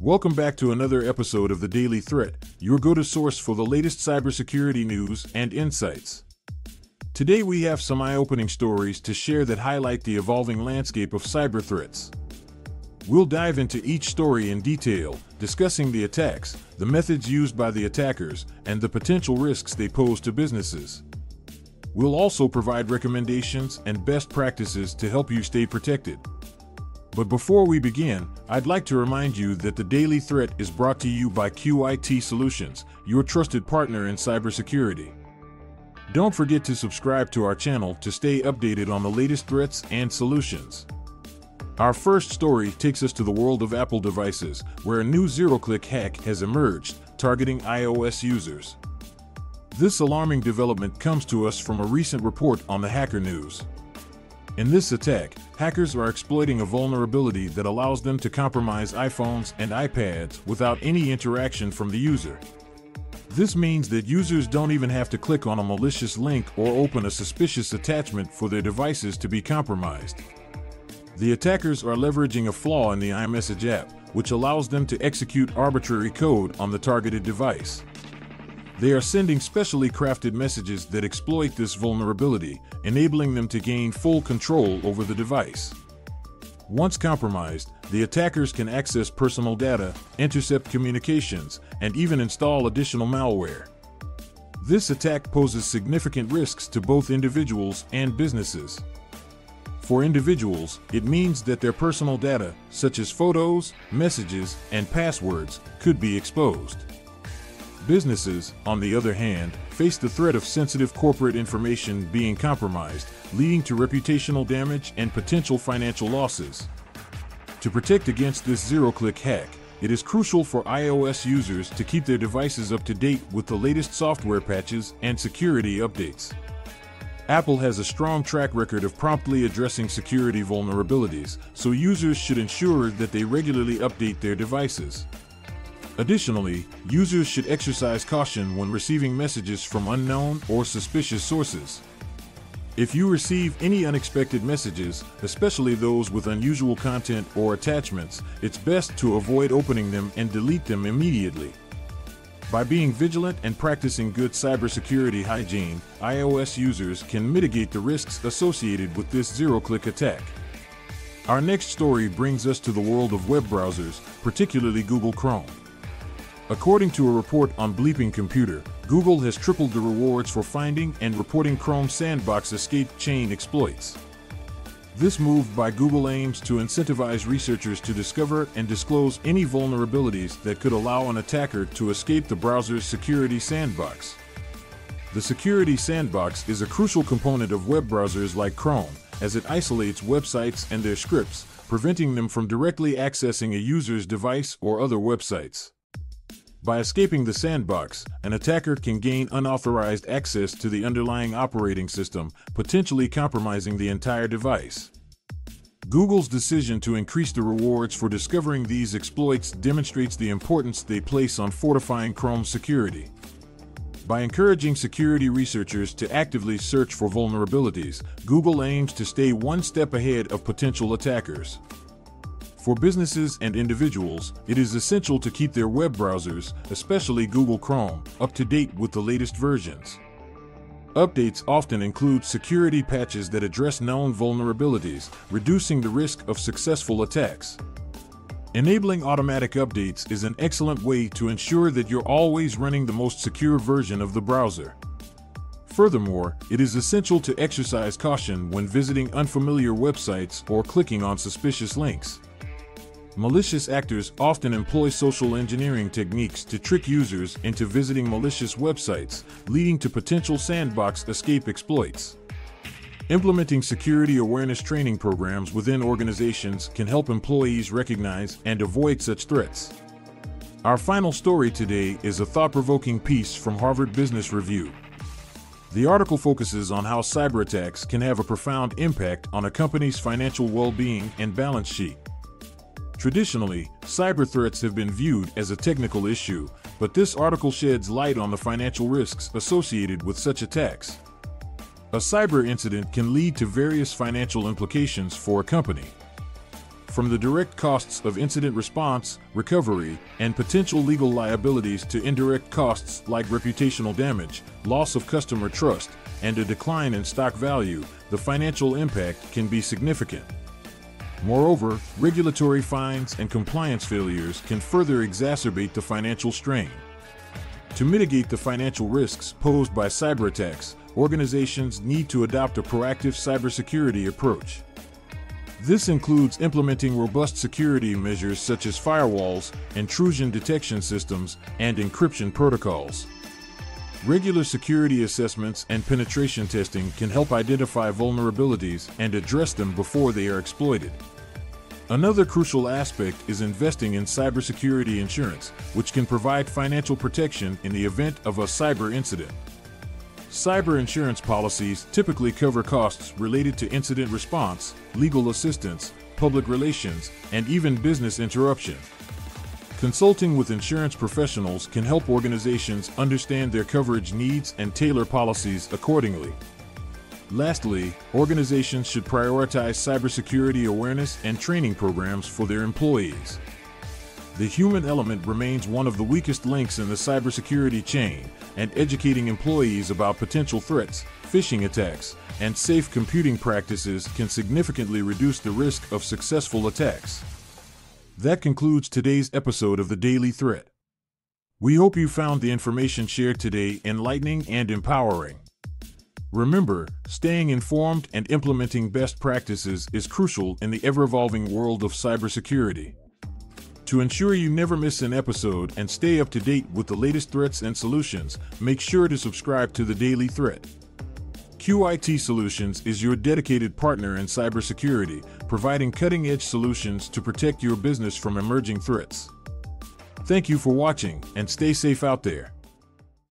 Welcome back to another episode of The Daily Threat, your go to source for the latest cybersecurity news and insights. Today we have some eye opening stories to share that highlight the evolving landscape of cyber threats. We'll dive into each story in detail, discussing the attacks, the methods used by the attackers, and the potential risks they pose to businesses. We'll also provide recommendations and best practices to help you stay protected. But before we begin, I'd like to remind you that the Daily Threat is brought to you by QIT Solutions, your trusted partner in cybersecurity. Don't forget to subscribe to our channel to stay updated on the latest threats and solutions. Our first story takes us to the world of Apple devices, where a new zero click hack has emerged, targeting iOS users. This alarming development comes to us from a recent report on the Hacker News. In this attack, hackers are exploiting a vulnerability that allows them to compromise iPhones and iPads without any interaction from the user. This means that users don't even have to click on a malicious link or open a suspicious attachment for their devices to be compromised. The attackers are leveraging a flaw in the iMessage app, which allows them to execute arbitrary code on the targeted device. They are sending specially crafted messages that exploit this vulnerability, enabling them to gain full control over the device. Once compromised, the attackers can access personal data, intercept communications, and even install additional malware. This attack poses significant risks to both individuals and businesses. For individuals, it means that their personal data, such as photos, messages, and passwords, could be exposed. Businesses, on the other hand, face the threat of sensitive corporate information being compromised, leading to reputational damage and potential financial losses. To protect against this zero click hack, it is crucial for iOS users to keep their devices up to date with the latest software patches and security updates. Apple has a strong track record of promptly addressing security vulnerabilities, so users should ensure that they regularly update their devices. Additionally, users should exercise caution when receiving messages from unknown or suspicious sources. If you receive any unexpected messages, especially those with unusual content or attachments, it's best to avoid opening them and delete them immediately. By being vigilant and practicing good cybersecurity hygiene, iOS users can mitigate the risks associated with this zero click attack. Our next story brings us to the world of web browsers, particularly Google Chrome. According to a report on Bleeping Computer, Google has tripled the rewards for finding and reporting Chrome sandbox escape chain exploits. This move by Google aims to incentivize researchers to discover and disclose any vulnerabilities that could allow an attacker to escape the browser's security sandbox. The security sandbox is a crucial component of web browsers like Chrome, as it isolates websites and their scripts, preventing them from directly accessing a user's device or other websites. By escaping the sandbox, an attacker can gain unauthorized access to the underlying operating system, potentially compromising the entire device. Google's decision to increase the rewards for discovering these exploits demonstrates the importance they place on fortifying Chrome's security. By encouraging security researchers to actively search for vulnerabilities, Google aims to stay one step ahead of potential attackers. For businesses and individuals, it is essential to keep their web browsers, especially Google Chrome, up to date with the latest versions. Updates often include security patches that address known vulnerabilities, reducing the risk of successful attacks. Enabling automatic updates is an excellent way to ensure that you're always running the most secure version of the browser. Furthermore, it is essential to exercise caution when visiting unfamiliar websites or clicking on suspicious links. Malicious actors often employ social engineering techniques to trick users into visiting malicious websites, leading to potential sandbox escape exploits. Implementing security awareness training programs within organizations can help employees recognize and avoid such threats. Our final story today is a thought provoking piece from Harvard Business Review. The article focuses on how cyber attacks can have a profound impact on a company's financial well being and balance sheet. Traditionally, cyber threats have been viewed as a technical issue, but this article sheds light on the financial risks associated with such attacks. A cyber incident can lead to various financial implications for a company. from the direct costs of incident response, recovery, and potential legal liabilities to indirect costs like reputational damage, loss of customer trust, and a decline in stock value, the financial impact can be significant. Moreover, regulatory fines and compliance failures can further exacerbate the financial strain. To mitigate the financial risks posed by cyber attacks, organizations need to adopt a proactive cybersecurity approach. This includes implementing robust security measures such as firewalls, intrusion detection systems, and encryption protocols. Regular security assessments and penetration testing can help identify vulnerabilities and address them before they are exploited. Another crucial aspect is investing in cybersecurity insurance, which can provide financial protection in the event of a cyber incident. Cyber insurance policies typically cover costs related to incident response, legal assistance, public relations, and even business interruption. Consulting with insurance professionals can help organizations understand their coverage needs and tailor policies accordingly. Lastly, organizations should prioritize cybersecurity awareness and training programs for their employees. The human element remains one of the weakest links in the cybersecurity chain, and educating employees about potential threats, phishing attacks, and safe computing practices can significantly reduce the risk of successful attacks. That concludes today's episode of the Daily Threat. We hope you found the information shared today enlightening and empowering. Remember, staying informed and implementing best practices is crucial in the ever evolving world of cybersecurity. To ensure you never miss an episode and stay up to date with the latest threats and solutions, make sure to subscribe to the Daily Threat. QIT Solutions is your dedicated partner in cybersecurity, providing cutting edge solutions to protect your business from emerging threats. Thank you for watching and stay safe out there.